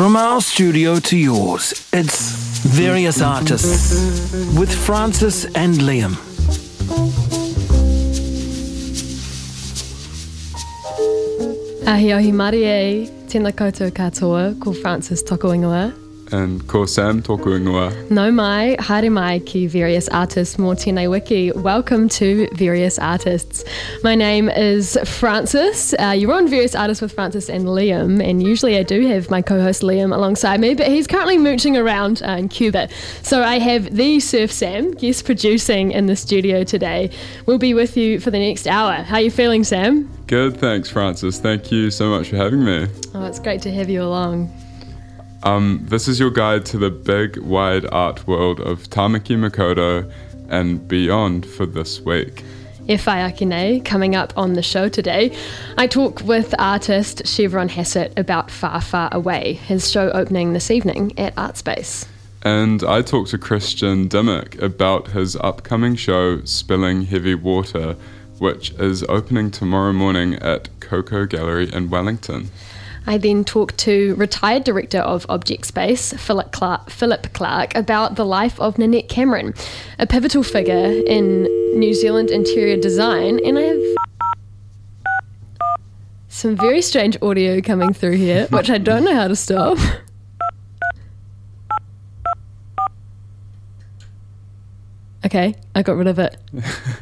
From our studio to yours, it's Various Artists with Frances and Liam. Ahi ohi mari e, tēnā koutou katoa, ko Frances toko ingoa. And ko Sam tōku ingoa. No mai, haere mai ki Various Artists mō tēnei wiki. Welcome to Various Artists. My name is Frances. Uh, you're on Various Artists with Frances and Liam, and usually I do have my co-host Liam alongside me, but he's currently mooching around uh, in Cuba. So I have the Surf Sam, guest producing in the studio today. We'll be with you for the next hour. How are you feeling, Sam? Good, thanks, Frances. Thank you so much for having me. Oh, it's great to have you along. Um, this is your guide to the big, wide art world of Tāmaki Makaurau and beyond for this week. Efai Akine coming up on the show today. I talk with artist Chevron Hassett about Far Far Away, his show opening this evening at Artspace. And I talk to Christian Dimick about his upcoming show, Spilling Heavy Water, which is opening tomorrow morning at Kaukau Gallery in Wellington. I then talked to retired director of Objectspace, Philip Clarke, Philip Clarke, about the life of Nanette Cameron, a pivotal figure in New Zealand interior design. And I have some very strange audio coming through here, which I don't know how to stop. Okay, I got rid of it.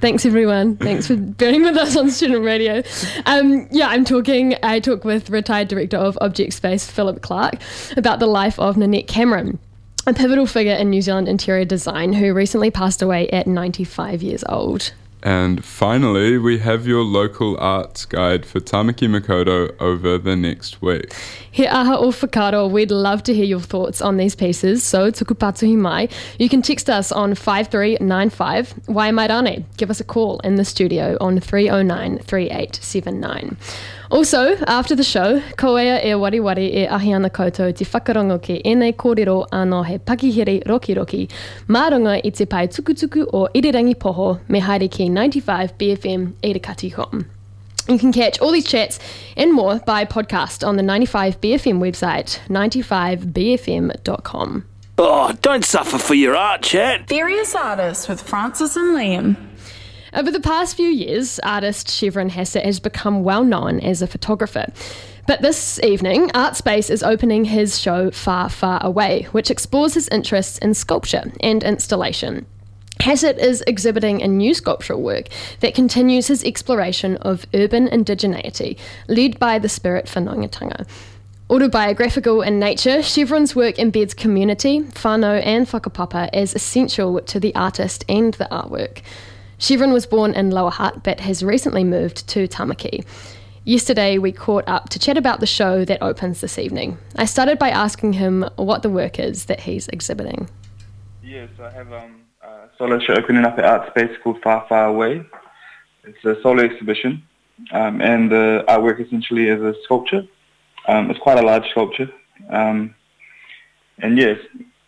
Thanks everyone. Thanks for being with us on student radio. Um, yeah, I'm talking. I talk with retired director of Objectspace, Philip Clarke, about the life of Nanette Cameron, a pivotal figure in New Zealand interior design who recently passed away at 95 years old. And finally, we have your local arts guide for Tāmaki Makaurau over the next week. He aha o whakaro, we'd love to hear your thoughts on these pieces, so tuku patuhi mai. You can text us on 5395 Waimairane. Give us a call in the studio on 309 3879. Also, after the show, koea e wari wari e ahi ana koutou te whakarongo ki enei kōrero anō he pakihiri roki roki, mā runga i te pai tukutuku o Irirangi Poho me haere ki 95 BFM Irakati.com. You can catch all these chats and more by podcast on the 95 BFM website, 95bfm.com. Oh, don't suffer for your art, chat. Various artists with Frances and Liam. Over the past few years, artist Chevron Hassett has become well known as a photographer. But this evening, Artspace is opening his show Far, Far Away, which explores his interests in sculpture and installation. Hassett is exhibiting a new sculptural work that continues his exploration of urban indigeneity, led by the spirit whanaungatanga. Autobiographical in nature, Chevron's work embeds community, whānau, and whakapapa as essential to the artist and the artwork. Chevron was born in Lower Hutt but has recently moved to Tamaki. Yesterday, we caught up to chat about the show that opens this evening. I started by asking him what the work is that he's exhibiting. Yes, I have um, a solo show opening up at Artspace called Far Far Away. It's a solo exhibition, um, and the artwork essentially is a sculpture. Um, it's quite a large sculpture, um, and yes,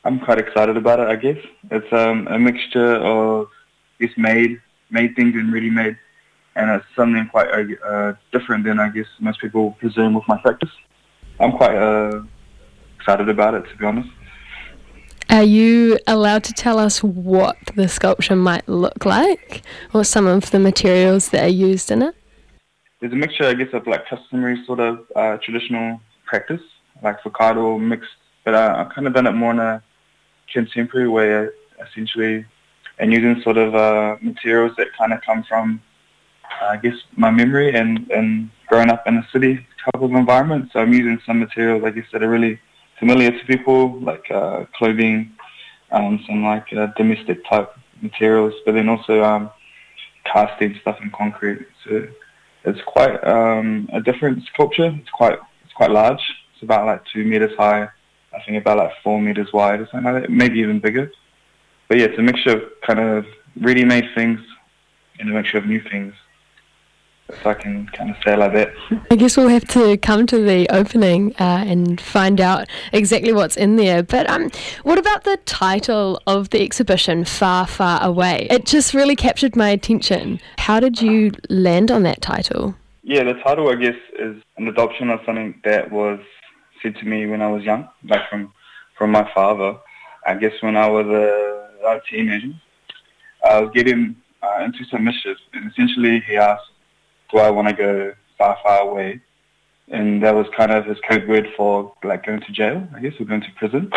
I'm quite excited about it. I guess it's um, a mixture of just made made things and ready made, and it's something quite uh, different than I guess most people presume with my practice. I'm quite uh, excited about it, to be honest. Are you allowed to tell us what the sculpture might look like or some of the materials that are used in it? There's a mixture, I guess, of like customary sort of uh, traditional practice, like focado mixed, but uh, I've kind of done it more in a contemporary way, essentially, and using sort of uh, materials that kind of come from, I guess, my memory and, and growing up in a city type of environment. So I'm using some materials, I guess, that are really familiar to people, like uh, clothing, um, some like uh, domestic type materials, but then also um, casting stuff in concrete. So it's quite um, a different sculpture. It's quite it's quite large. It's about like two meters high. I think about like four meters wide or something like that, maybe even bigger. But yeah, it's a mixture of kind of ready-made things and a mixture of new things. If I can kind of say like that. I guess we'll have to come to the opening uh, and find out exactly what's in there. But um, what about the title of the exhibition, Far, Far Away? It just really captured my attention. How did you land on that title? Yeah, the title, I guess, is an adoption of something that was said to me when I was young, like from from my father. I guess when I was a, a teenager, I was getting uh, into some mischief, and essentially he asked, "Do I want to go far, far away?" And that was kind of his code word for like going to jail, I guess, or going to prison.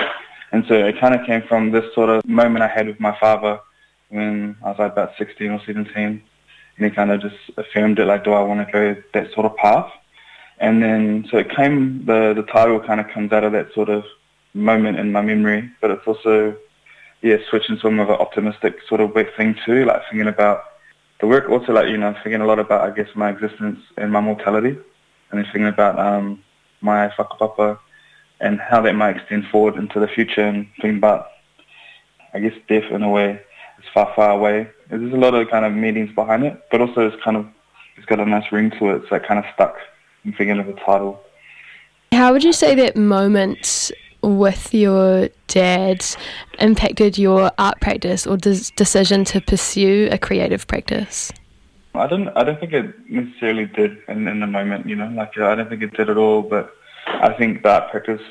And so it kind of came from this sort of moment I had with my father when I was like about 16 or 17. And he kind of just affirmed it, like, do I want to go that sort of path? And then, so it came, the, the title kind of comes out of that sort of moment in my memory, but it's also, yeah, switching to more of an optimistic sort of thing too, like thinking about the work, also like, you know, thinking a lot about, I guess, my existence and my mortality, and then thinking about um, my whakapapa and how that might extend forward into the future and thinking about, I guess, death in a way is far, far away. There's a lot of kind of meanings behind it, but also it's kind of, it's got a nice ring to it, so it kind of stuck in thinking of the title. How would you say that moment with your dad impacted your art practice or des- decision to pursue a creative practice? I don't. I don't think it necessarily did in, in the moment. You know, like I don't think it did at all. But I think that practice,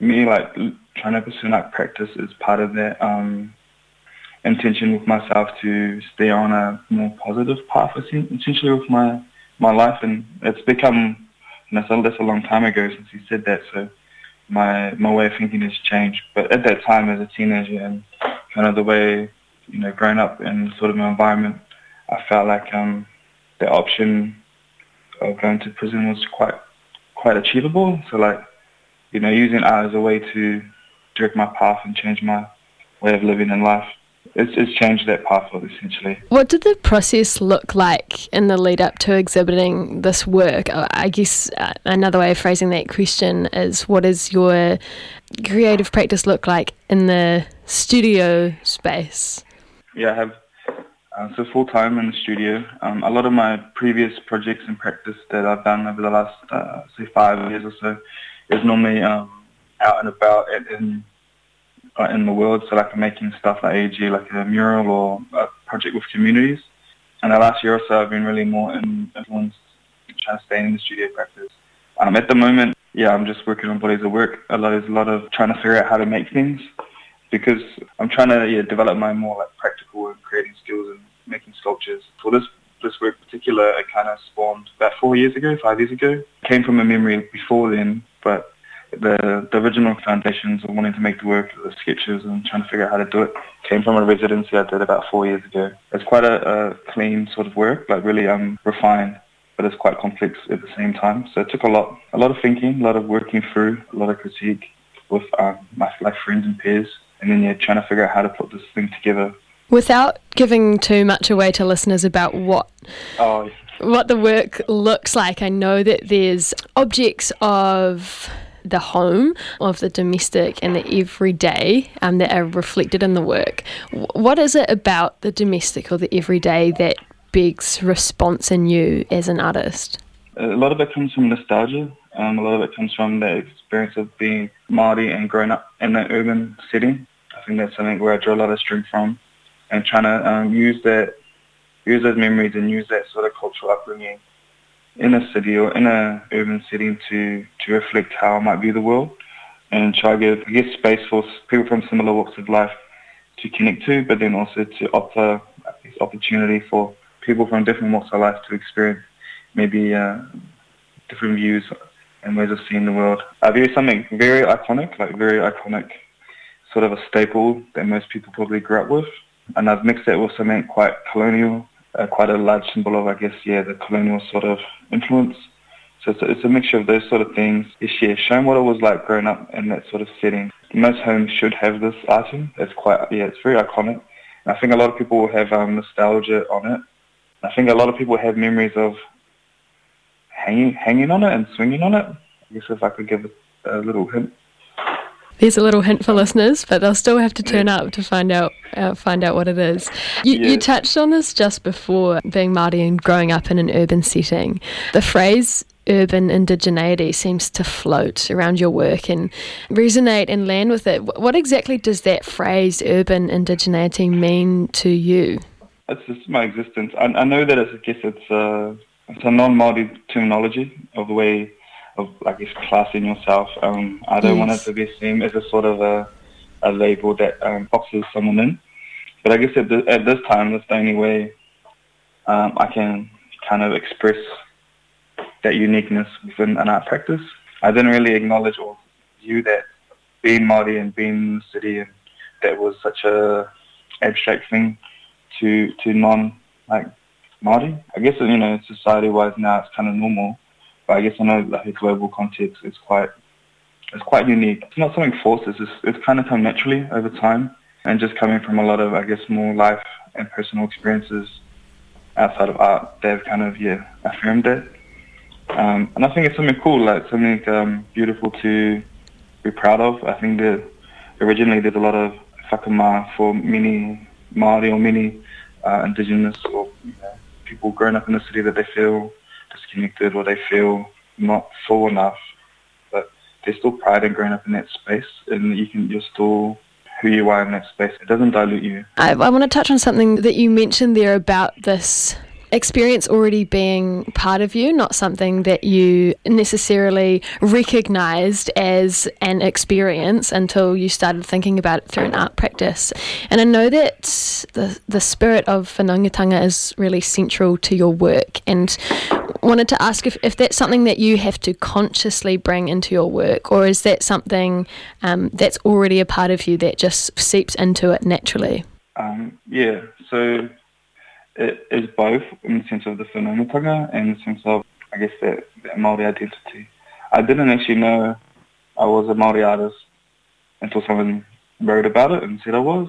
me like trying to pursue that practice is part of that um, intention with myself to stay on a more positive path. Essentially, with my my life, and it's become. You know, so that's a long time ago since he said that. So my my way of thinking has changed. But at that time, as a teenager, and kind of the way you know, growing up in sort of an environment, I felt like um, the option of going to prison was quite quite achievable. So like, you know, using art as a way to direct my path and change my way of living in life. It's, it's changed that pathway essentially. What did the process look like in the lead up to exhibiting this work? I guess uh, another way of phrasing that question is what does your creative practice look like in the studio space? Yeah, I have uh, so full time in the studio. Um, a lot of my previous projects and practice that I've done over the last uh, say five years or so is normally um, out and about in uh, in the world. So like I'm making stuff like AG, like a mural or a project with communities. And the last year or so, I've been really more in, influenced trying to stay in the studio practice. Um, at the moment, yeah, I'm just working on bodies of work. A lot, there's a lot of trying to figure out how to make things because I'm trying to yeah, develop my more like practical and creating skills and making sculptures. For this this work in particular, it kind of spawned about four years ago, five years ago. It came from a memory before then, but the, the original foundations of wanting to make the work, the sketches and trying to figure out how to do it came from a residency I did about four years ago. It's quite a, a clean sort of work, like really um, refined, but it's quite complex at the same time. So it took a lot, a lot of thinking, a lot of working through, a lot of critique with um, my like friends and peers, and then yeah, trying to figure out how to put this thing together. Without giving too much away to listeners about what oh. What the work looks like, I know that there's objects of the home of the domestic and the everyday um, that are reflected in the work. What is it about the domestic or the everyday that begs response in you as an artist? A lot of it comes from nostalgia. Um, a lot of it comes from the experience of being Māori and growing up in an urban setting. I think that's something where I draw a lot of strength from and trying to um, use that, use those memories and use that sort of cultural upbringing in a city or in a urban setting to, to reflect how I might view the world and try to give, guess, space for people from similar walks of life to connect to, but then also to offer this opportunity for people from different walks of life to experience maybe uh, different views and ways of seeing the world. I view something very iconic, like very iconic, sort of a staple that most people probably grew up with. And I've mixed that with something quite colonial uh, quite a large symbol of, I guess, yeah, the colonial sort of influence. So it's a, it's a mixture of those sort of things. It's yeah, showing what it was like growing up in that sort of setting. Most homes should have this item. It's quite, yeah, it's very iconic. And I think a lot of people will have um, nostalgia on it. I think a lot of people have memories of hanging, hanging on it and swinging on it. I guess if I could give a, a little hint. There's a little hint for listeners, but they'll still have to turn up to find out uh, find out what it is. You, yes. you touched on this just before being Māori and growing up in an urban setting. The phrase urban indigeneity seems to float around your work and resonate and land with it. What exactly does that phrase urban indigeneity mean to you? It's just my existence. I, I know that it's, I guess it's a, it's a non-Māori terminology of the way of like guess classing yourself. Um, I don't want it to be seen as a sort of a, a label that um, boxes someone in. But I guess at, the, at this time, that's the only way um, I can kind of express that uniqueness within an art practice. I didn't really acknowledge or view that being Māori and being in the city and that was such a abstract thing to to non like Māori. I guess you know society wise now it's kind of normal, but I guess I know a global context it's quite it's quite unique. It's not something forced. It's just, it's kind of come naturally over time and just coming from a lot of I guess more life and personal experiences outside of art. They've kind of yeah affirmed it. Um, and I think it's something cool, like something um, beautiful to be proud of. I think that originally there's a lot of whakama for many Māori or many uh, Indigenous or you know, people growing up in the city that they feel disconnected or they feel not full enough. But there's still pride in growing up in that space and you can, you're still who you are in that space. It doesn't dilute you. I, I want to touch on something that you mentioned there about this experience already being part of you, not something that you necessarily recognized as an experience until you started thinking about it through an art practice. And I know that the the spirit of whanaungatanga is really central to your work and wanted to ask if, if that's something that you have to consciously bring into your work or is that something um, that's already a part of you that just seeps into it naturally? Um, yeah, so it is both in the sense of the whanaungatanga and the sense of, I guess, that, that Māori identity. I didn't actually know I was a Māori artist until someone wrote about it and said I was.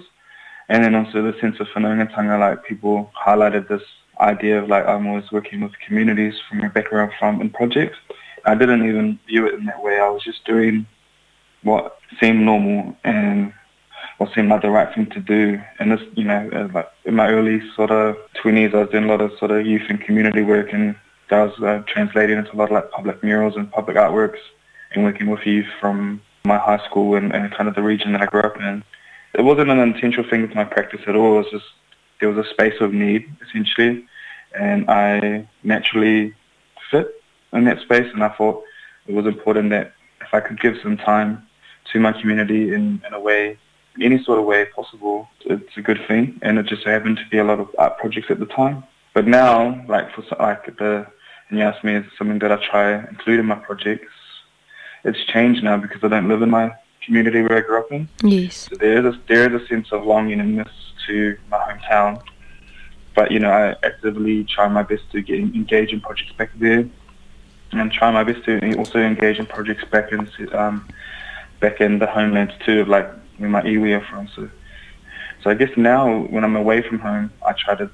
And then also the sense of whanaungatanga, like people highlighted this idea of like I'm always working with communities from a background from in projects. I didn't even view it in that way. I was just doing what seemed normal and what seemed like the right thing to do. And this, you know, uh, like in my early sort of 20s, I was doing a lot of sort of youth and community work, and that was uh, translating into a lot of like public murals and public artworks, and working with youth from my high school and, and kind of the region that I grew up in. It wasn't an intentional thing with my practice at all. It was just there was a space of need essentially, and I naturally fit in that space, and I thought it was important that if I could give some time to my community in, in a way any sort of way possible, it's a good thing. And it just happened to be a lot of art projects at the time. But now, like for like the, and you asked me, is something that I try include in my projects? It's changed now because I don't live in my community where I grew up in. Yes. So there is a, there is a sense of longing and miss to my hometown. But you know, I actively try my best to get engage in projects back there, and try my best to also engage in projects back in um, back in the homelands too, of like where my iwi are from. So, so I guess now when I'm away from home, I try to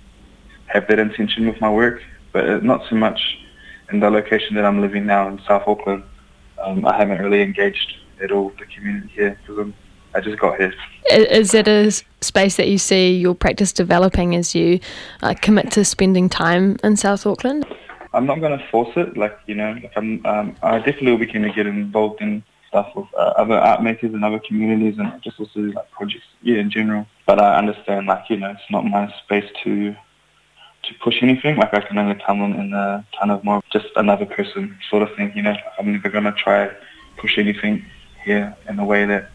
have that intention with my work, but not so much in the location that I'm living now in South Auckland. Um, I haven't really engaged at all the community here because I just got here. Is it a space that you see your practice developing as you uh, commit to spending time in South Auckland? I'm not going to force it. Like you know, like I'm, um, I definitely will be keen to get involved in stuff with uh, other art makers and other communities and just also like projects, yeah, in general. But I understand, like you know, it's not my space to to push anything. Like I can only come in in a kind of more just another person sort of thing. You know, I'm never going to try push anything here in a way that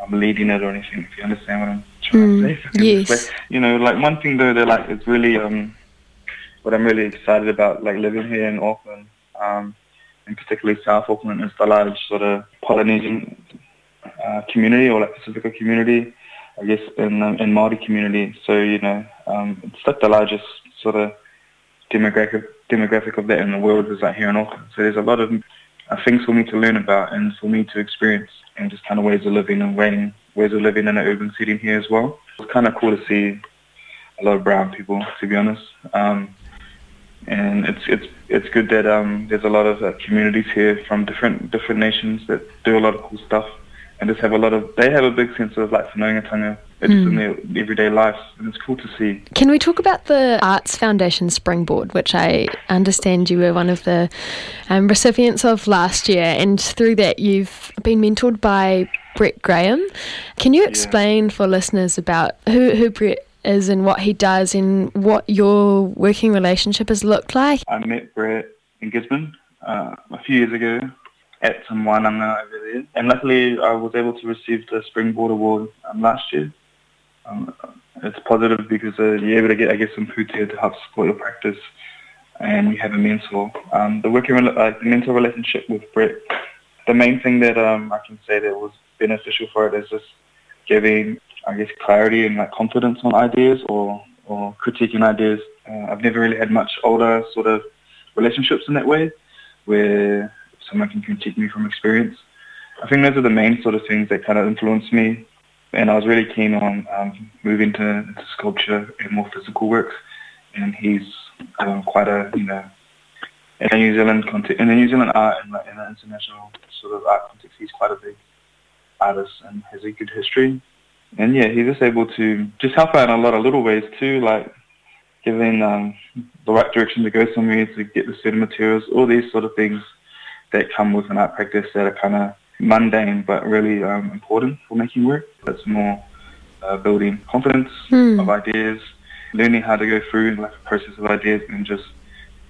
I'm leading it or anything. If you understand what I'm trying Mm, to say. If I can yes. You know, like one thing though that like it's really um what I'm really excited about, like living here in Auckland, um, and particularly South Auckland, is the large sort of Polynesian uh, community or like Pacifica community, I guess, in um, in Maori community. So you know, um, it's like the largest sort of demographic demographic of that in the world is like here in Auckland. So there's a lot of uh, things for me to learn about and for me to experience, and just kind of ways of living and ways ways of living in an urban setting here as well. It's kind of cool to see a lot of brown people, to be honest. Um, and it's it's it's good that um, there's a lot of uh, communities here from different different nations that do a lot of cool stuff. And just have a lot of they have a big sense of like knowing whanaungatanga just in their everyday lives. And it's cool to see. Can we talk about the Arts Foundation Springboard, which I understand you were one of the um, recipients of last year, and through that you've been mentored by Brett Graham. Can you explain for listeners about who, who Brett is and what he does and what your working relationship has looked like? I met Brett in Gisborne uh, a few years ago at some Wānanga over there. And luckily, I was able to receive the Springboard Award um, last year. Um, it's positive because uh, you're able to get, I guess, some pūtea to help support your practice, and you have a mentor. Um, the working, uh, mentor relationship with Brett, the main thing that um, I can say that was beneficial for it is just giving, I guess, clarity and like confidence on ideas or or critiquing ideas. Uh, I've never really had much older sort of relationships in that way, where someone can critique me from experience. I think those are the main sort of things that kind of influenced me and I was really keen on um, moving to, into sculpture and more physical works. And he's um, quite a you know in the New Zealand context, in the New Zealand art and like, in the international sort of art context, he's quite a big artist and has a good history. And yeah, he's just able to just help out in a lot of little ways too, like giving um, the right direction to go somewhere to get the certain materials, all these sort of things that come with an art practice that are kind of mundane but really um, important for making work. It's more uh, building confidence Hmm. of ideas, learning how to go through like a process of ideas, and just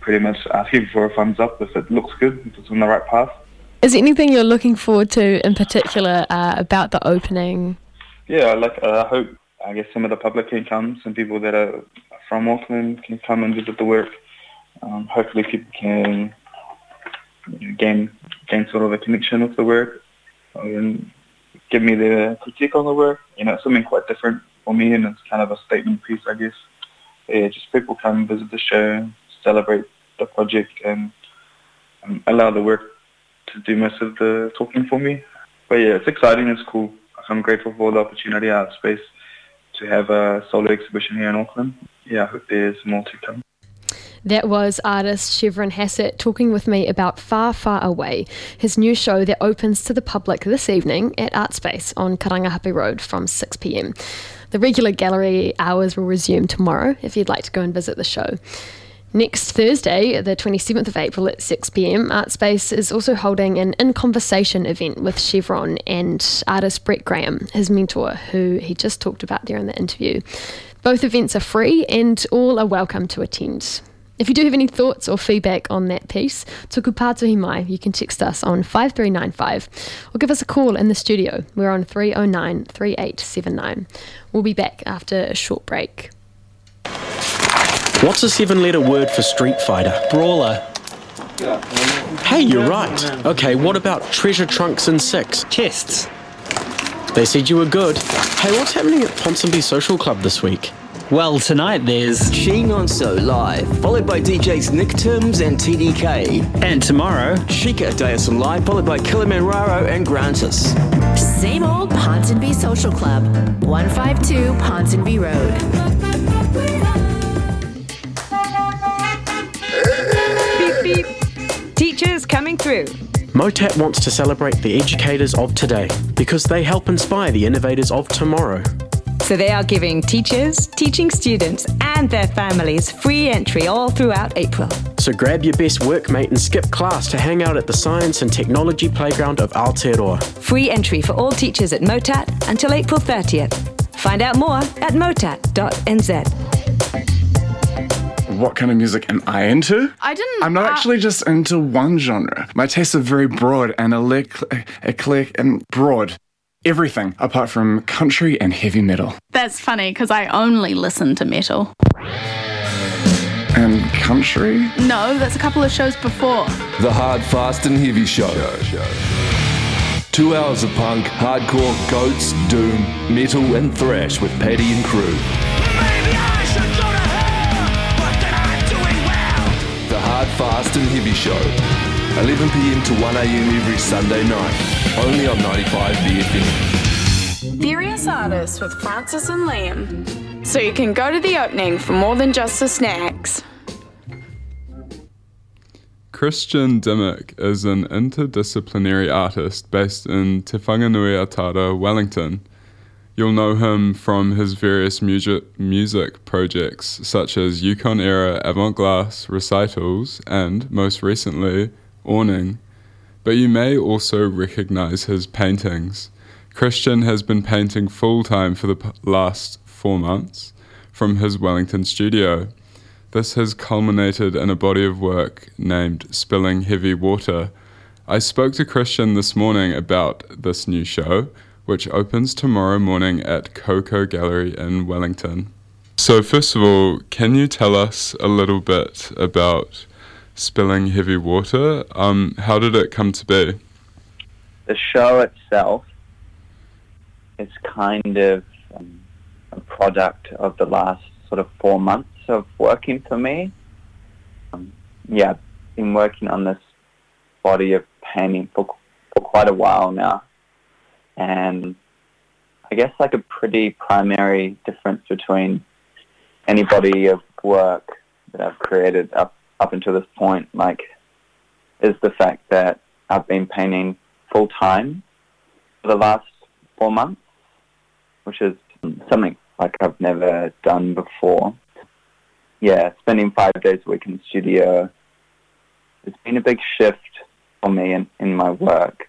pretty much asking for a thumbs up if it looks good, if it's on the right path. Is there anything you're looking forward to in particular uh, about the opening? Yeah, like uh, I hope I guess some of the public can come, some people that are from Auckland can come and visit the work. Um, hopefully, people can you know, gain gain sort of a connection with the work and give me their critique on the work. You know, it's something quite different for me, and it's kind of a statement piece, I guess. Yeah, just people come visit the show, celebrate the project, and um, allow the work to do most of the talking for me. But yeah, it's exciting. It's cool. I'm grateful for the opportunity at Space to have a solo exhibition here in Auckland. Yeah, I hope there's more to come. That was artist Chevron Hassett talking with me about Far, Far Away, his new show that opens to the public this evening at Artspace on Karangahape Road from 6pm. The regular gallery hours will resume tomorrow if you'd like to go and visit the show. Next Thursday, the 27th of April at 6pm, Artspace is also holding an In Conversation event with Chevron and artist Brett Graham, his mentor, who he just talked about there in the interview. Both events are free and all are welcome to attend. If you do have any thoughts or feedback on that piece, tuku pātuhi mai, you can text us on 5395 or give us a call in the studio. We're on 309 3879. We'll be back after a short break. What's a seven letter word for Street Fighter? Brawler. Hey, you're right. Okay, what about treasure trunks and six? Chests. They said you were good. Hey, what's happening at Ponsonby Social Club this week? Well, tonight there's. Sheen on So Live, followed by DJs Nick Timms and TDK. And tomorrow. Chica Dayason Live, followed by Kilimanjaro and Grantis. Same old Ponsonby Social Club, 152 Ponsonby Road. Coming through. Motat wants to celebrate the educators of today because they help inspire the innovators of tomorrow. So they are giving teachers, teaching students, and their families free entry all throughout April. So grab your best workmate and skip class to hang out at the Science and Technology Playground of Aotearoa. Free entry for all teachers at Motat until April 30th. Find out more at motat.nz. What kind of music am I into? I didn't. I'm not uh, actually just into one genre. My tastes are very broad and elec- eclectic and broad. Everything apart from country and heavy metal. That's funny because I only listen to metal. And country? No, that's a couple of shows before. The Hard, Fast and Heavy Show. Two hours of punk, hardcore, goats, doom, metal, and thrash with Paddy and crew. Hard, Fast and Heavy Show. 11 pm to 1 am every Sunday night. Only on 95 BFM. Various artists with Frances and Liam. So you can go to the opening for more than just the snacks. Christian Dimick is an interdisciplinary artist based in Te Whanganui Atara, Wellington. You'll know him from his various music, music projects such as Yukon Era Avant Gloss recitals and, most recently, Awning. But you may also recognize his paintings. Christian has been painting full time for the p- last four months from his Wellington studio. This has culminated in a body of work named Spilling Heavy Water, I spoke to Christian this morning about this new show, which opens tomorrow morning at Kaukau Gallery in Wellington. So, first of all, can you tell us a little bit about Spilling Heavy Water? Um, how did it come to be? The show itself is kind of um, a product of the last sort of four months of working for me. Um, yeah, I've been working on this body of painting for, for quite a while now. And I guess like a pretty primary difference between any body of work that I've created up, up until this point, like, is the fact that I've been painting full time for the last four months, which is something like I've never done before. Yeah, spending five days a week in the studio, it's been a big shift for me in, in my work.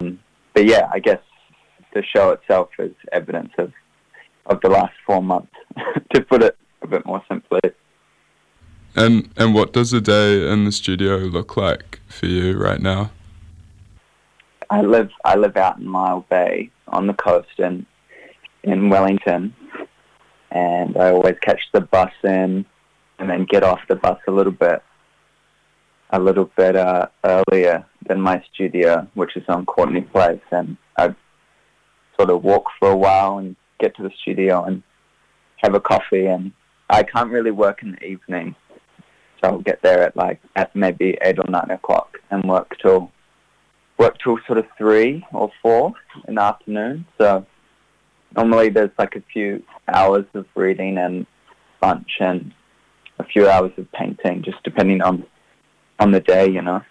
Um, but yeah, I guess the show itself is evidence of, of the last four months, to put it a bit more simply. And and what does a day in the studio look like for you right now? I live I live out in Lyall Bay on the coast in in Wellington, and I always catch the bus in, and then get off the bus a little bit a little bit uh, earlier than my studio, which is on Courtenay Place, and I'd sort of walk for a while and get to the studio and have a coffee. And I can't really work in the evening, so I'll get there at like at maybe eight or nine o'clock and work till work till sort of three or four in the afternoon. So normally there's like a few hours of reading and lunch and a few hours of painting, just depending on on the day, you know.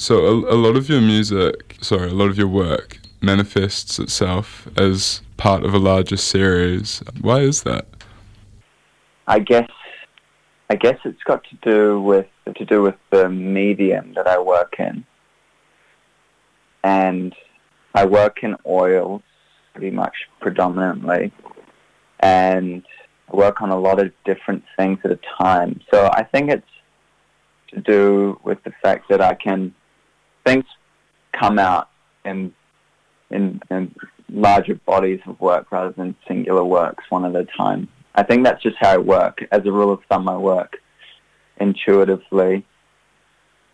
So a, a lot of your music, sorry, a lot of your work manifests itself as part of a larger series. Why is that? I guess I guess it's got to do with to do with the medium that I work in. And I work in oils pretty much predominantly and I work on a lot of different things at a time. So I think it's to do with the fact that I can things come out in in, in larger bodies of work rather than singular works one at a time. I think that's just how I work. As a rule of thumb, I work intuitively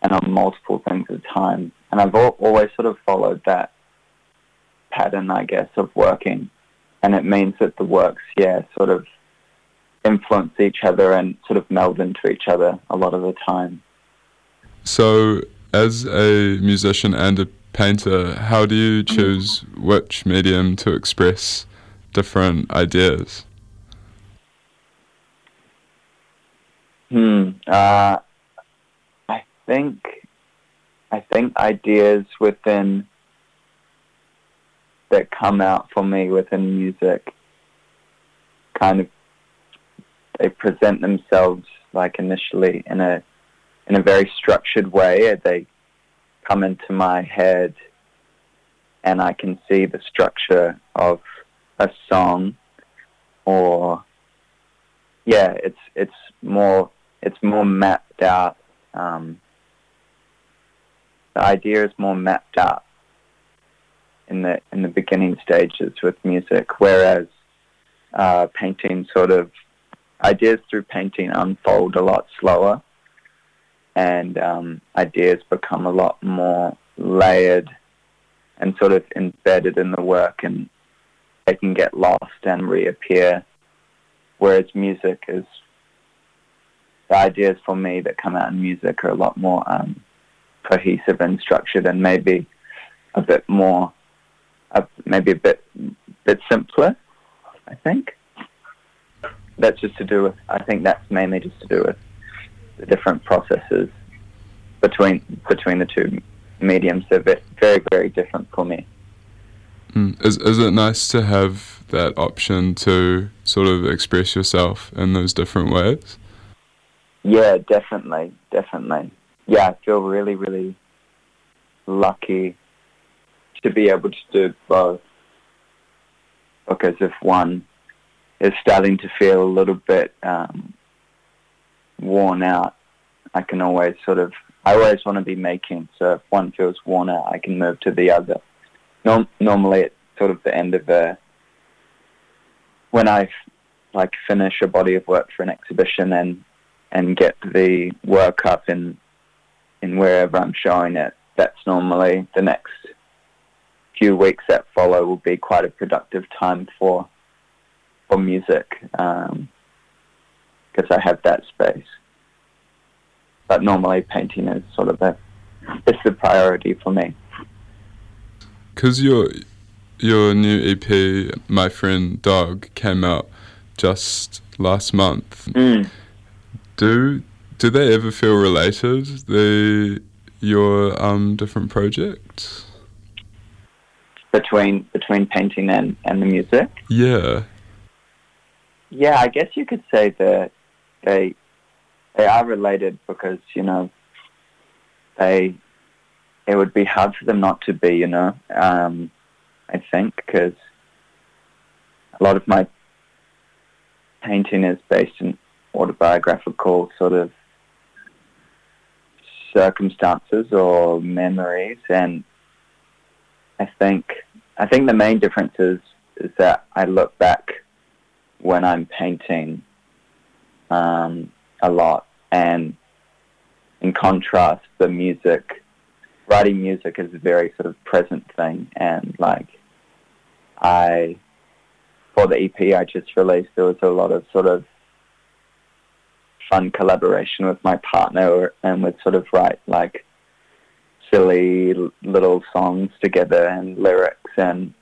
and on multiple things at a time. And I've always sort of followed that pattern, I guess, of working. And it means that the works, yeah, sort of influence each other and sort of meld into each other a lot of the time. So, as a musician and a painter, how do you choose which medium to express different ideas? Hmm. Uh, I think I think ideas within that come out for me within music kind of they present themselves like initially in a in a very structured way. They come into my head and I can see the structure of a song or yeah, it's it's more it's more mapped out. Um, the idea is more mapped out in the in the beginning stages with music, whereas uh, painting sort of ideas through painting unfold a lot slower and um, ideas become a lot more layered and sort of embedded in the work and they can get lost and reappear. Whereas music is, the ideas for me that come out in music are a lot more um, cohesive and structured and maybe a bit more, uh, maybe a bit, bit simpler, I think. That's just to do with, I think that's mainly just to do with the different processes between between the two mediums. They're very very different for me. Mm. Is is it nice to have that option to sort of express yourself in those different ways? Yeah, definitely, definitely. Yeah, I feel really, really lucky to be able to do both. Because if one is starting to feel a little bit um, worn out, I can always sort of I always want to be making. So if one feels worn out, I can move to the other. Norm- normally, it's sort of the end of a when I like finish a body of work for an exhibition and and get the work up in in wherever I'm showing it. That's normally the next few weeks that follow will be quite a productive time for for music um, because I have that space. But normally painting is sort of a it's the priority for me. Because your your new EP, My Friend Dog, came out just last month. Mm. Do do they ever feel related? The your um different projects between between painting and and the music. Yeah. Yeah, I guess you could say that they they are related because you know they it would be hard for them not to be. You know, um, I think because a lot of my painting is based in autobiographical sort of circumstances or memories and I think I think the main difference is is that I look back when I'm painting um, a lot. And in contrast the music writing music is a very sort of present thing. And like I for the EP I just released there was a lot of sort of fun collaboration with my partner and would sort of write like silly little songs together and lyrics and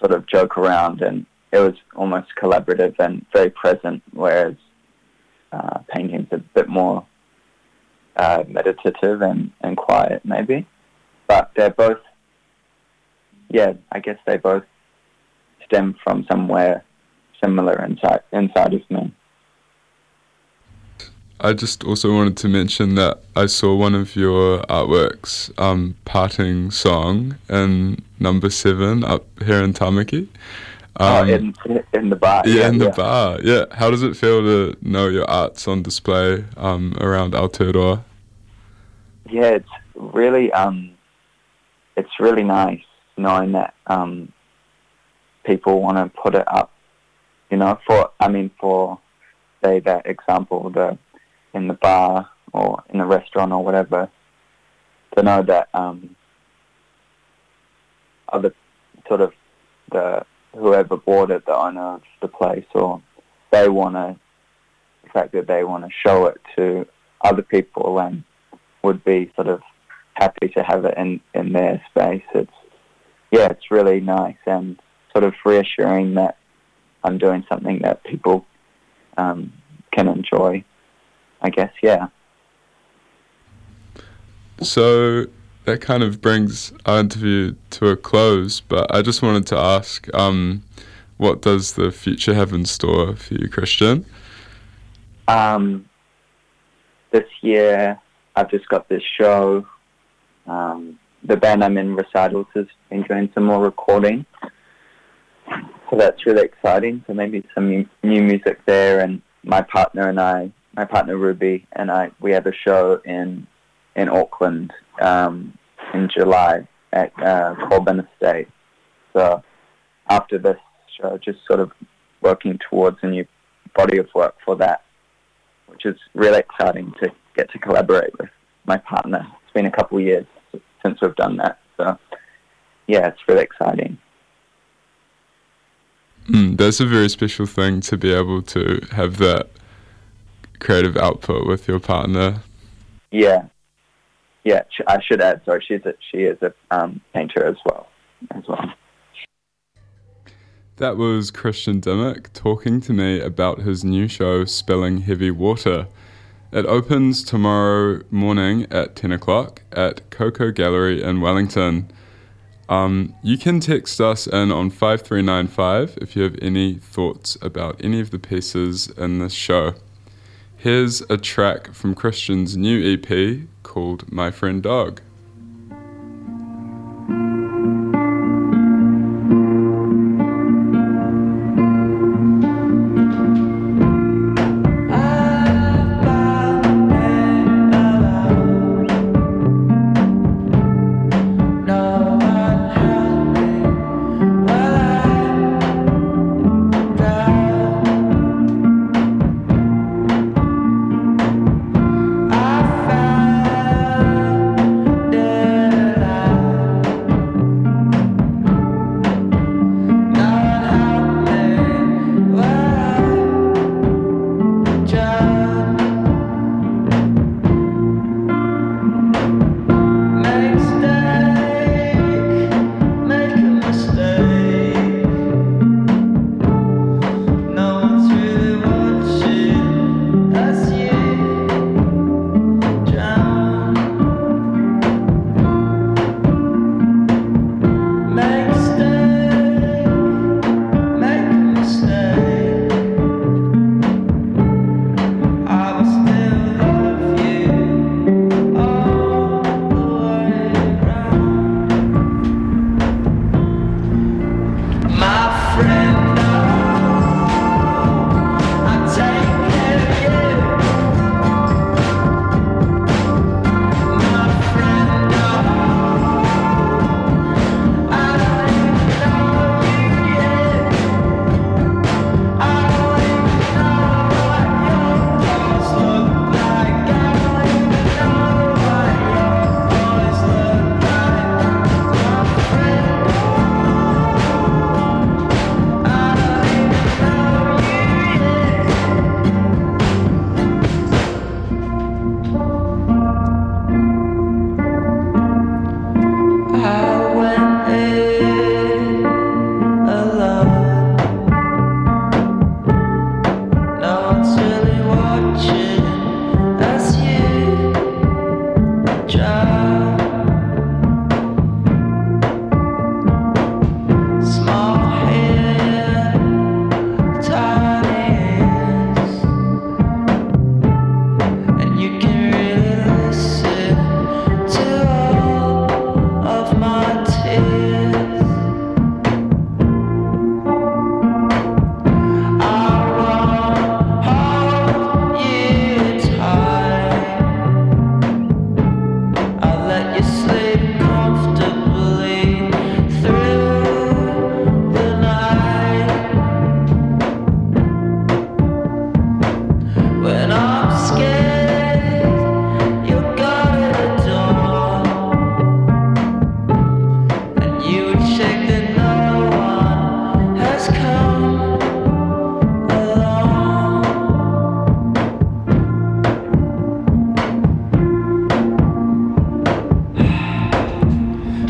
sort of joke around. And it was almost collaborative and very present whereas uh, painting's a bit more uh, meditative and, and quiet maybe but they're both yeah I guess they both stem from somewhere similar inside inside of me I just also wanted to mention that I saw one of your artworks, um, Parting Song, in number seven up here in Tamaki. Um, oh, in, in the bar. Yeah, yeah in the yeah. bar. Yeah. How does it feel to know your art's on display um, around Aotearoa? Yeah, it's really, um, it's really nice knowing that um, people want to put it up. You know, for I mean, for say that example, the in the bar or in the restaurant or whatever to know that um, other sort of the whoever bought it, the owner of the place, or they want to the fact that they want to show it to other people and would be sort of happy to have it in in their space. It's yeah, it's really nice and sort of reassuring that I'm doing something that people um, can enjoy. I guess, yeah. So that kind of brings our interview to a close, but I just wanted to ask um, what does the future have in store for you, Christian? Um, this year, I've just got this show. Um, the band I'm in, Recitals, has been doing some more recording. So that's really exciting. So maybe some new, new music there, and my partner and I my partner Ruby and I we have a show in in Auckland um, in July at uh, Colburn Estate. So after this show, just sort of working towards a new body of work for that, which is really exciting to get to collaborate with my partner. It's been a couple of years since we've done that, so yeah, it's really exciting. Mm, that's a very special thing to be able to have that creative output with your partner. Yeah, yeah. I should add. Sorry, she's a, she is a um, painter as well. As well. That was Christian Dimick talking to me about his new show, Spilling Heavy Water. It opens tomorrow morning at 10 o'clock at Kaukau Gallery in Wellington. Um, you can text us in on 5395 if you have any thoughts about any of the pieces in this show. Here's a track from Christian's new EP called My Friend Dog.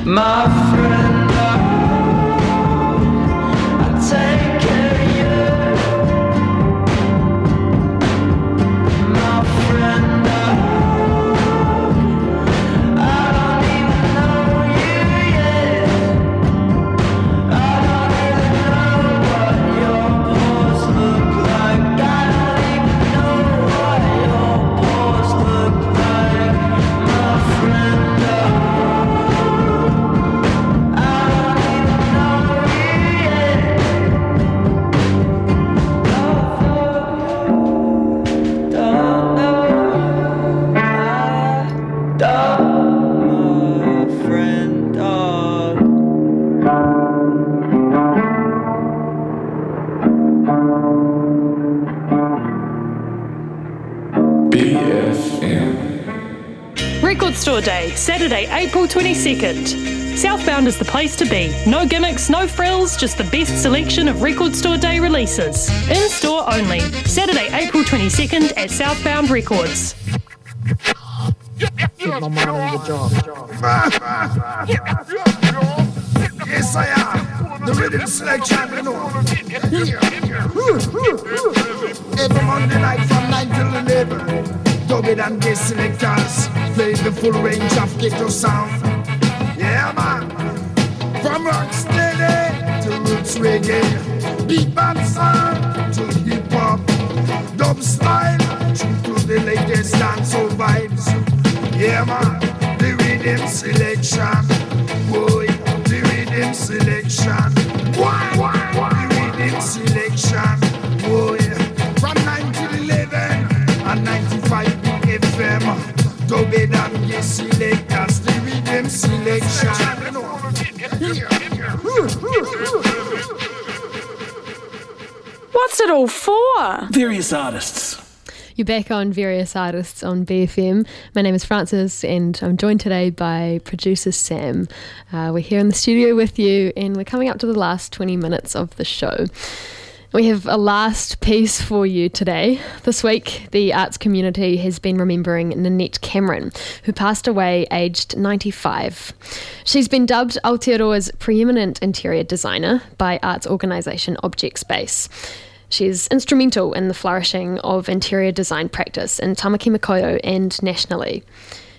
My friend. 22nd. Southbound is the place to be. No gimmicks, no frills, just the best selection of Record Store Day releases. In store only. Saturday, April 22nd at Southbound Records. Get my mind on the job. Yes, I am. The rhythm selection, you know. Every Monday night from 9 till 11. Dub it and guest selectors play the full range of ghetto sound. Roots reggae, beat band to hip hop, dub style, true to the latest dancehall vibes. Yeah, man. The rhythm selection, boy, the rhythm selection. Why, why, why? The rhythm selection, boy. From 9 to 11 and 95 FM. Dub it and What's it all for? Various artists. You're back on various artists on BFM. My name is Frances, and I'm joined today by producer Sam. Uh, we're here in the studio with you, and we're coming up to the last 20 minutes of the show. We have a last piece for you today. This week, the arts community has been remembering Nanette Cameron, who passed away aged 95. She's been dubbed Aotearoa's preeminent interior designer by arts organisation Objectspace. She's instrumental in the flourishing of interior design practice in Tāmaki Makaurau and nationally.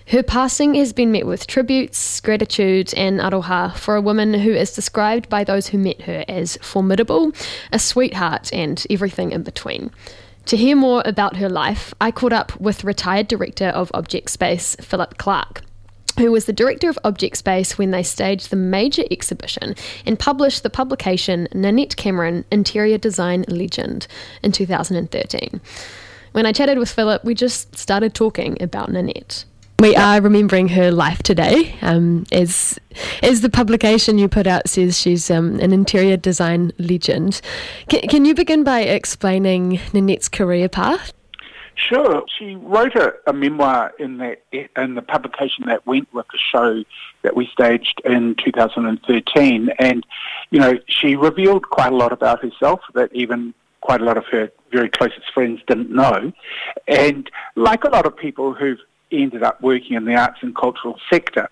Her passing has been met with tributes, gratitude, and aroha for a woman who is described by those who met her as formidable, a sweetheart, and everything in between. To hear more about her life, I caught up with retired director of Objectspace, Philip Clarke who was the director of Objectspace when they staged the major exhibition and published the publication Nanette Cameron Interior Design Legend in 2013. When I chatted with Philip, we just started talking about Nanette. We are remembering her life today. Um, as, as the publication you put out says, she's um, an interior design legend. Can, can you begin by explaining Nanette's career path? Sure. She wrote a, a, memoir in that in the publication that went with the show that we staged in 2013, and you know she revealed quite a lot about herself that even quite a lot of her very closest friends didn't know, and like a lot of people who've ended up working in the arts and cultural sector,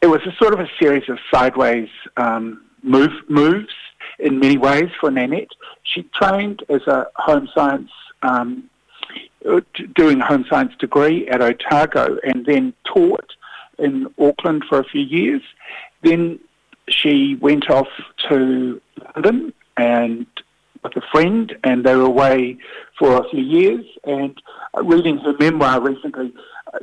it was a sort of a series of sideways um, move, moves in many ways for Nanette. She trained as a home science um, Uh, doing a home science degree at Otago and then taught in Auckland for a few years. Then she went off to London and with a friend, and they were away for a few years. And uh, reading her memoir recently, uh,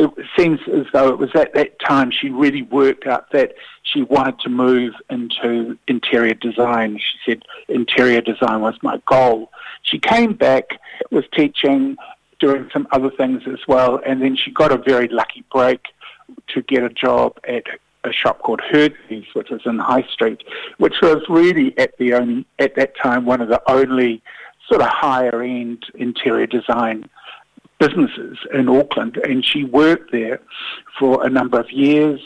it seems as though it was at that time she really worked out that she wanted to move into interior design. She said interior design was my goal. She came back, was teaching, doing some other things as well, and then she got a very lucky break to get a job at a shop called Herdes, which was in High Street, which was really at the only at that time one of the only sort of higher end interior design businesses in Auckland, and she worked there for a number of years.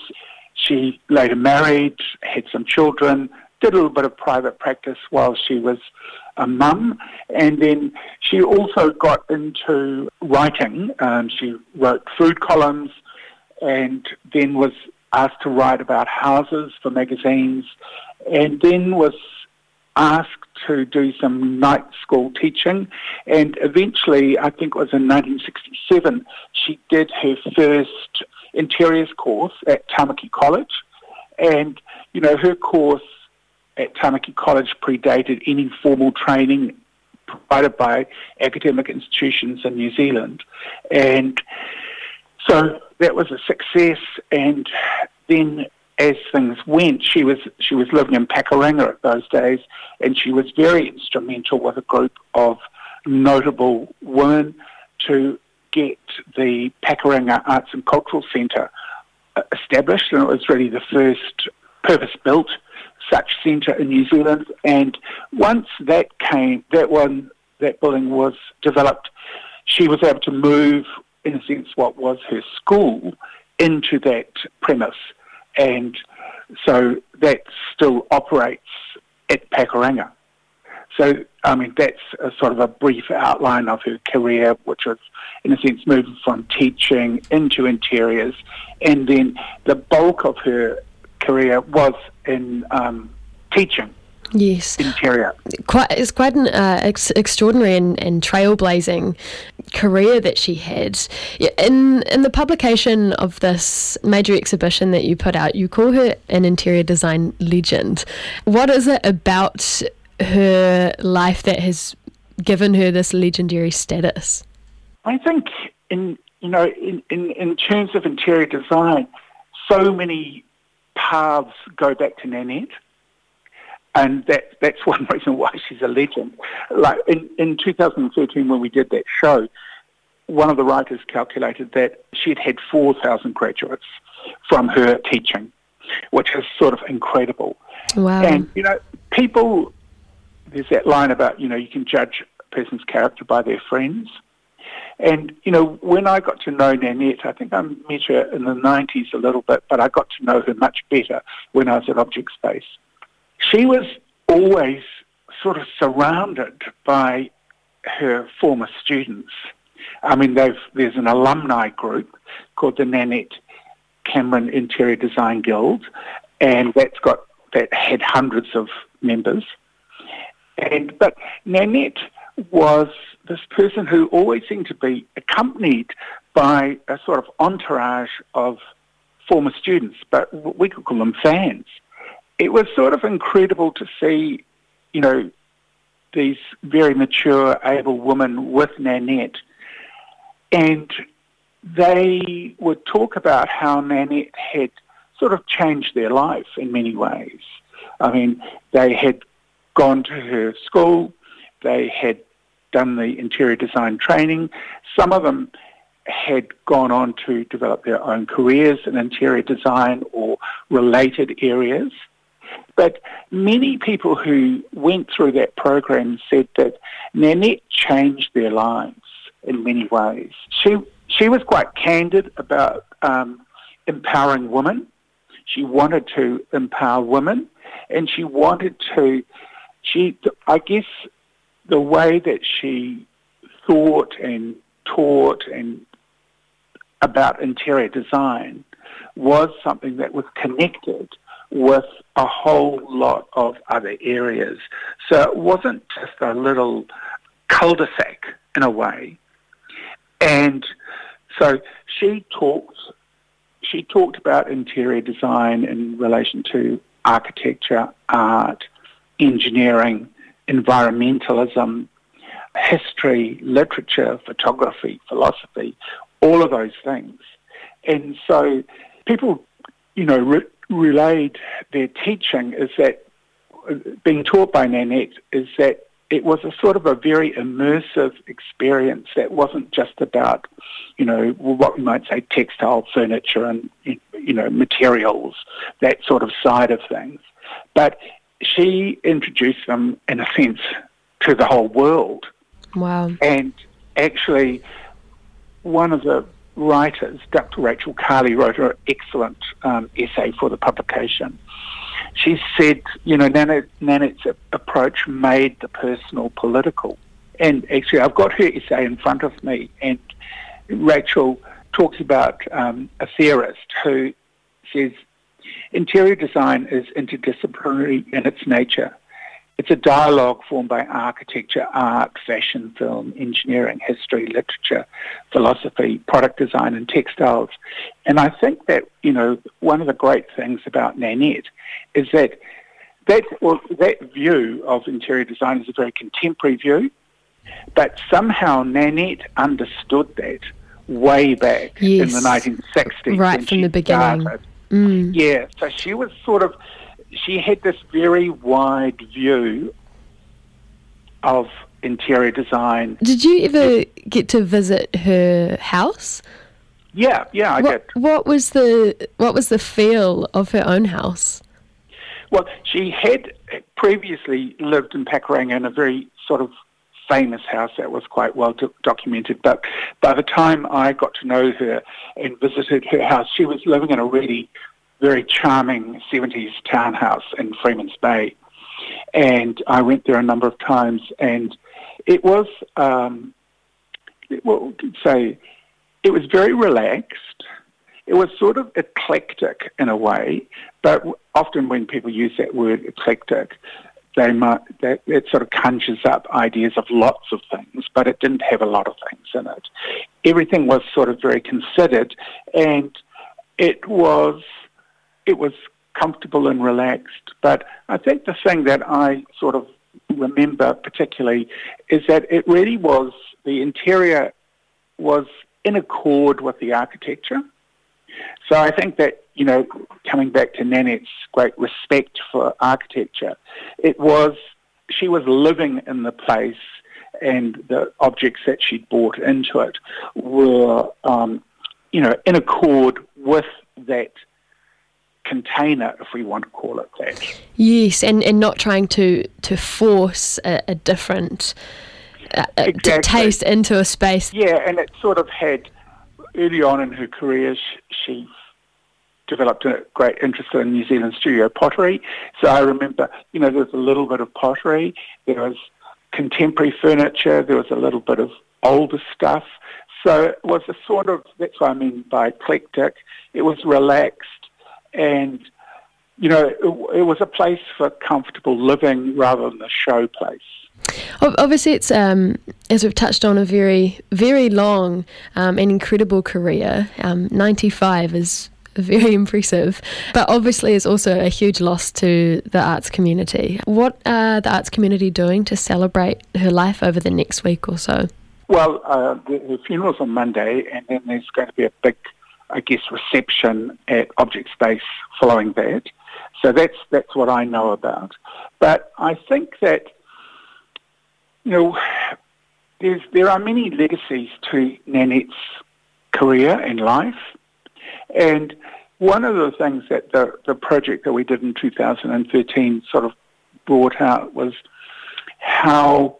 She later married, had some children, did a little bit of private practice while she was a mum, and then she also got into writing. Um, she wrote food columns, and then was asked to write about houses for magazines, and then was asked to do some night school teaching. And eventually, I think it was in 1967, she did her first interiors course at Tamaki College. And, you know, her course at Tamaki College predated any formal training provided by academic institutions in New Zealand. And so that was a success. And then as things went, she was she was living in Pakuranga at those days, and she was very instrumental with a group of notable women to get the Pakuranga Arts and Cultural Centre uh, established, and it was really the first purpose-built such centre in New Zealand. And once that came, that one that building was developed, she was able to move, in a sense, what was her school into that premise. And so that still operates at Pakuranga. So, I mean, that's a sort of a brief outline of her career, which was, in a sense, moving from teaching into interiors. And then the bulk of her career was in um, teaching. Yes. Interior. Quite, it's quite an uh, ex- extraordinary and, and, trailblazing career that she had. In in the publication of this major exhibition that you put out, you call her an interior design legend. What is it about her life that has given her this legendary status? I think in you know in, in, in terms of interior design, so many paths go back to Nanette and that that's one reason why she's a legend. Like in, in 2013, when we did that show, one of the writers calculated that she'd had 4,000 graduates from her teaching, which is sort of incredible. Wow. And, you know, people, there's that line about, you know, you can judge a person's character by their friends. And, you know, when I got to know Nanette, I think I met her in the 90s a little bit, but I got to know her much better when I was at Objectspace she was always sort of surrounded by her former students. I mean, there's an alumni group called the Nanette Cameron Interior Design Guild, and that's got that had hundreds of members. And but Nanette was this person who always seemed to be accompanied by a sort of entourage of former students, but we could call them fans it was sort of incredible to see, you know, these very mature, able women with Nanette. And they would talk about how Nanette had sort of changed their life in many ways. I mean, they had gone to her school, they had done the interior design training. Some of them had gone on to develop their own careers in interior design or related areas. But many people who went through that program said that Nanette changed their lives in many ways. She, she was quite candid about um, empowering women. She wanted to empower women and she wanted to, she, I guess the way that she thought and taught and about interior design was something that was connected with a whole lot of other areas. So it wasn't just a little cul-de-sac in a way. And so she talked she talked about interior design in relation to architecture, art, engineering, environmentalism, history, literature, photography, philosophy, all of those things. And so people, you know, re- relayed their teaching is that being taught by Nanette is that it was a sort of a very immersive experience that wasn't just about, you know, what we might say textile furniture and, you know, materials, that sort of side of things. But she introduced them, in a sense, to the whole world. Wow. And actually, one of the writers, Dr. Rachel Carley, wrote an excellent um, essay for the publication. She said, you know, Nanette's approach made the personal political. And actually, I've got her essay in front of me, and Rachel talks about um, a theorist who says interior design is interdisciplinary in its nature. It's a dialogue formed by architecture, art, fashion, film, engineering, history, literature, philosophy, product design, and textiles. And I think that, you know, one of the great things about Nanette is that that, well, that view of interior design is a very contemporary view, but somehow Nanette understood that way back yes. in the 1960s. Right from the beginning. Mm. Yeah, so she was sort of she had this very wide view of interior design. Did you ever get to visit her house? Yeah, yeah, I what, did. What was the what was the feel of her own house? Well, she had previously lived in Pakuranga in a very sort of famous house that was quite well do- documented. But by the time I got to know her and visited her house, she was living in a really very charming 70s townhouse in Freeman's Bay. And I went there a number of times, and it was, um, well, say, it was very relaxed. It was sort of eclectic in a way, but often when people use that word eclectic, they might that it sort of conjures up ideas of lots of things, but it didn't have a lot of things in it. Everything was sort of very considered, and it was it was comfortable and relaxed. But I think the thing that I sort of remember particularly is that it really was the interior was in accord with the architecture. So I think that, you know, coming back to Nanette's great respect for architecture, it was, she was living in the place and the objects that she'd brought into it were, um, you know, in accord with that container, if we want to call it that. Yes, and, and not trying to, to force a, a different uh, exactly. taste into a space. Yeah, and it sort of had early on in her career, she developed a great interest in New Zealand studio pottery. So I remember, you know, there was a little bit of pottery, there was contemporary furniture, there was a little bit of older stuff. So it was a sort of, that's what I mean by eclectic. It was relaxed and, you know, it, it was a place for comfortable living rather than a show place. Obviously, it's um, as we've touched on a very, very long um, and incredible career. Um, Ninety-five is very impressive, but obviously is also a huge loss to the arts community. What are the arts community doing to celebrate her life over the next week or so? Well, uh, the, the funeral's on Monday, and then there's going to be a big, I guess, reception at Objectspace following that. So that's that's what I know about. But I think that you know, there are many legacies to Nanette's career and life. And one of the things that the, the project that we did in 2013 sort of brought out was how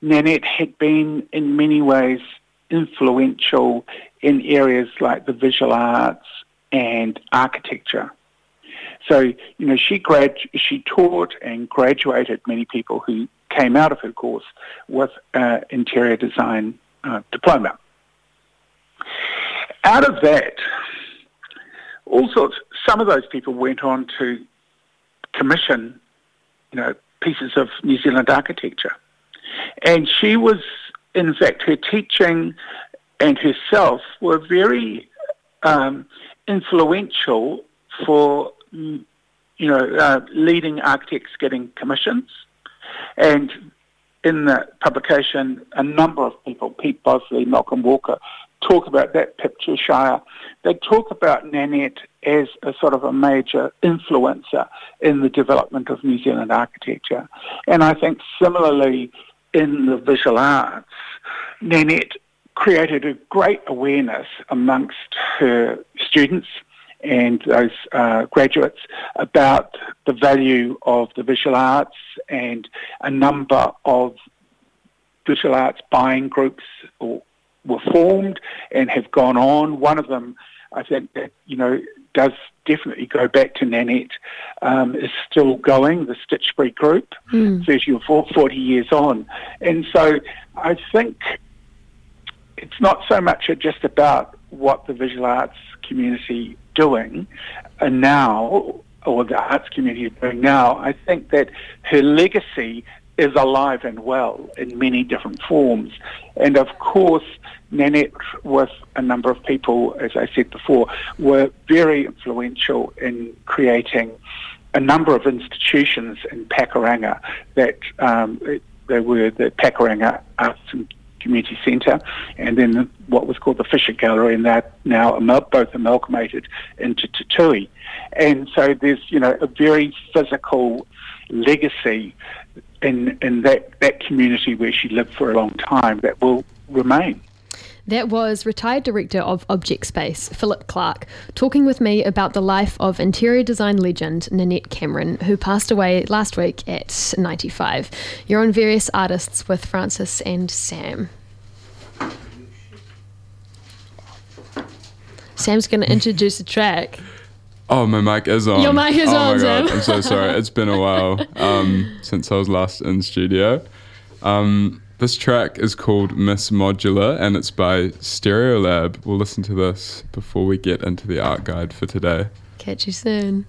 Nanette had been in many ways influential in areas like the visual arts and architecture. So, you know, she grad she taught and graduated many people who came out of her course with an interior design uh, diploma. Out of that, all sorts, some of those people went on to commission, you know, pieces of New Zealand architecture. And she was, in fact, her teaching and herself were very um, influential for, you know, uh, leading architects getting commissions. And in the publication, a number of people, Pete Bossley, Malcolm Walker, talk about that picture Shire. They talk about Nanette as a sort of a major influencer in the development of New Zealand architecture. And I think similarly in the visual arts, Nanette created a great awareness amongst her students and those uh, graduates about the value of the visual arts and a number of visual arts buying groups were formed and have gone on. One of them, I think, that, you know, does definitely go back to Nanette, um, is still going, the Stitchbury Group, mm. 30 or 40 years on. And so I think it's not so much just about what the visual arts community doing and now, or the arts community is doing now, I think that her legacy is alive and well in many different forms. And of course, Nanette, with a number of people, as I said before, were very influential in creating a number of institutions in Pakuranga that um, they were the Pakuranga Arts and Community Centre, and then what was called the Fisher Gallery, and they're now both amalgamated into Te Tuhi. And so there's, you know, a very physical legacy in, in that, that community where she lived for a long time that will remain. That was retired director of Objectspace, Philip Clarke, talking with me about the life of interior design legend Nanette Cameron, who passed away last week at 95. You're on various artists with Frances and Sam. Sam's going to introduce a track. Oh, my mic is on. Your mic is oh on, my God. Sam. I'm so sorry. It's been a while um, since I was last in studio. Um, this track is called Miss Modular and it's by Stereolab. We'll listen to this before we get into the art guide for today. Catch you soon.